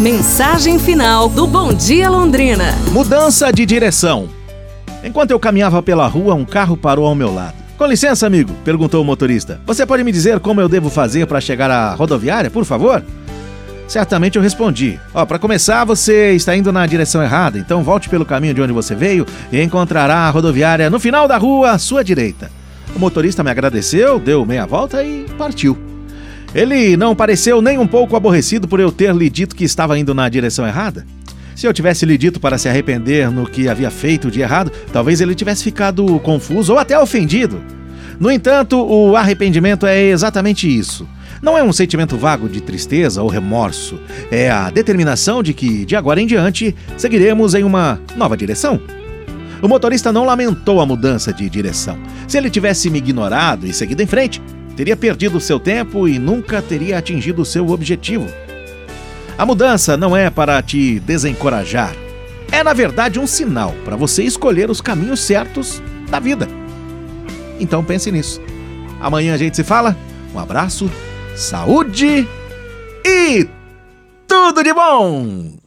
Mensagem final do Bom Dia Londrina. Mudança de direção. Enquanto eu caminhava pela rua, um carro parou ao meu lado. Com licença, amigo, perguntou o motorista. Você pode me dizer como eu devo fazer para chegar à rodoviária, por favor? Certamente eu respondi. Ó, para começar, você está indo na direção errada, então volte pelo caminho de onde você veio e encontrará a rodoviária no final da rua à sua direita. O motorista me agradeceu, deu meia volta e partiu. Ele não pareceu nem um pouco aborrecido por eu ter lhe dito que estava indo na direção errada. Se eu tivesse lhe dito para se arrepender no que havia feito de errado, talvez ele tivesse ficado confuso ou até ofendido. No entanto, o arrependimento é exatamente isso não é um sentimento vago de tristeza ou remorso, é a determinação de que, de agora em diante, seguiremos em uma nova direção. O motorista não lamentou a mudança de direção. Se ele tivesse me ignorado e seguido em frente, teria perdido seu tempo e nunca teria atingido seu objetivo. A mudança não é para te desencorajar. É, na verdade, um sinal para você escolher os caminhos certos da vida. Então pense nisso. Amanhã a gente se fala. Um abraço saúde e tudo de bom!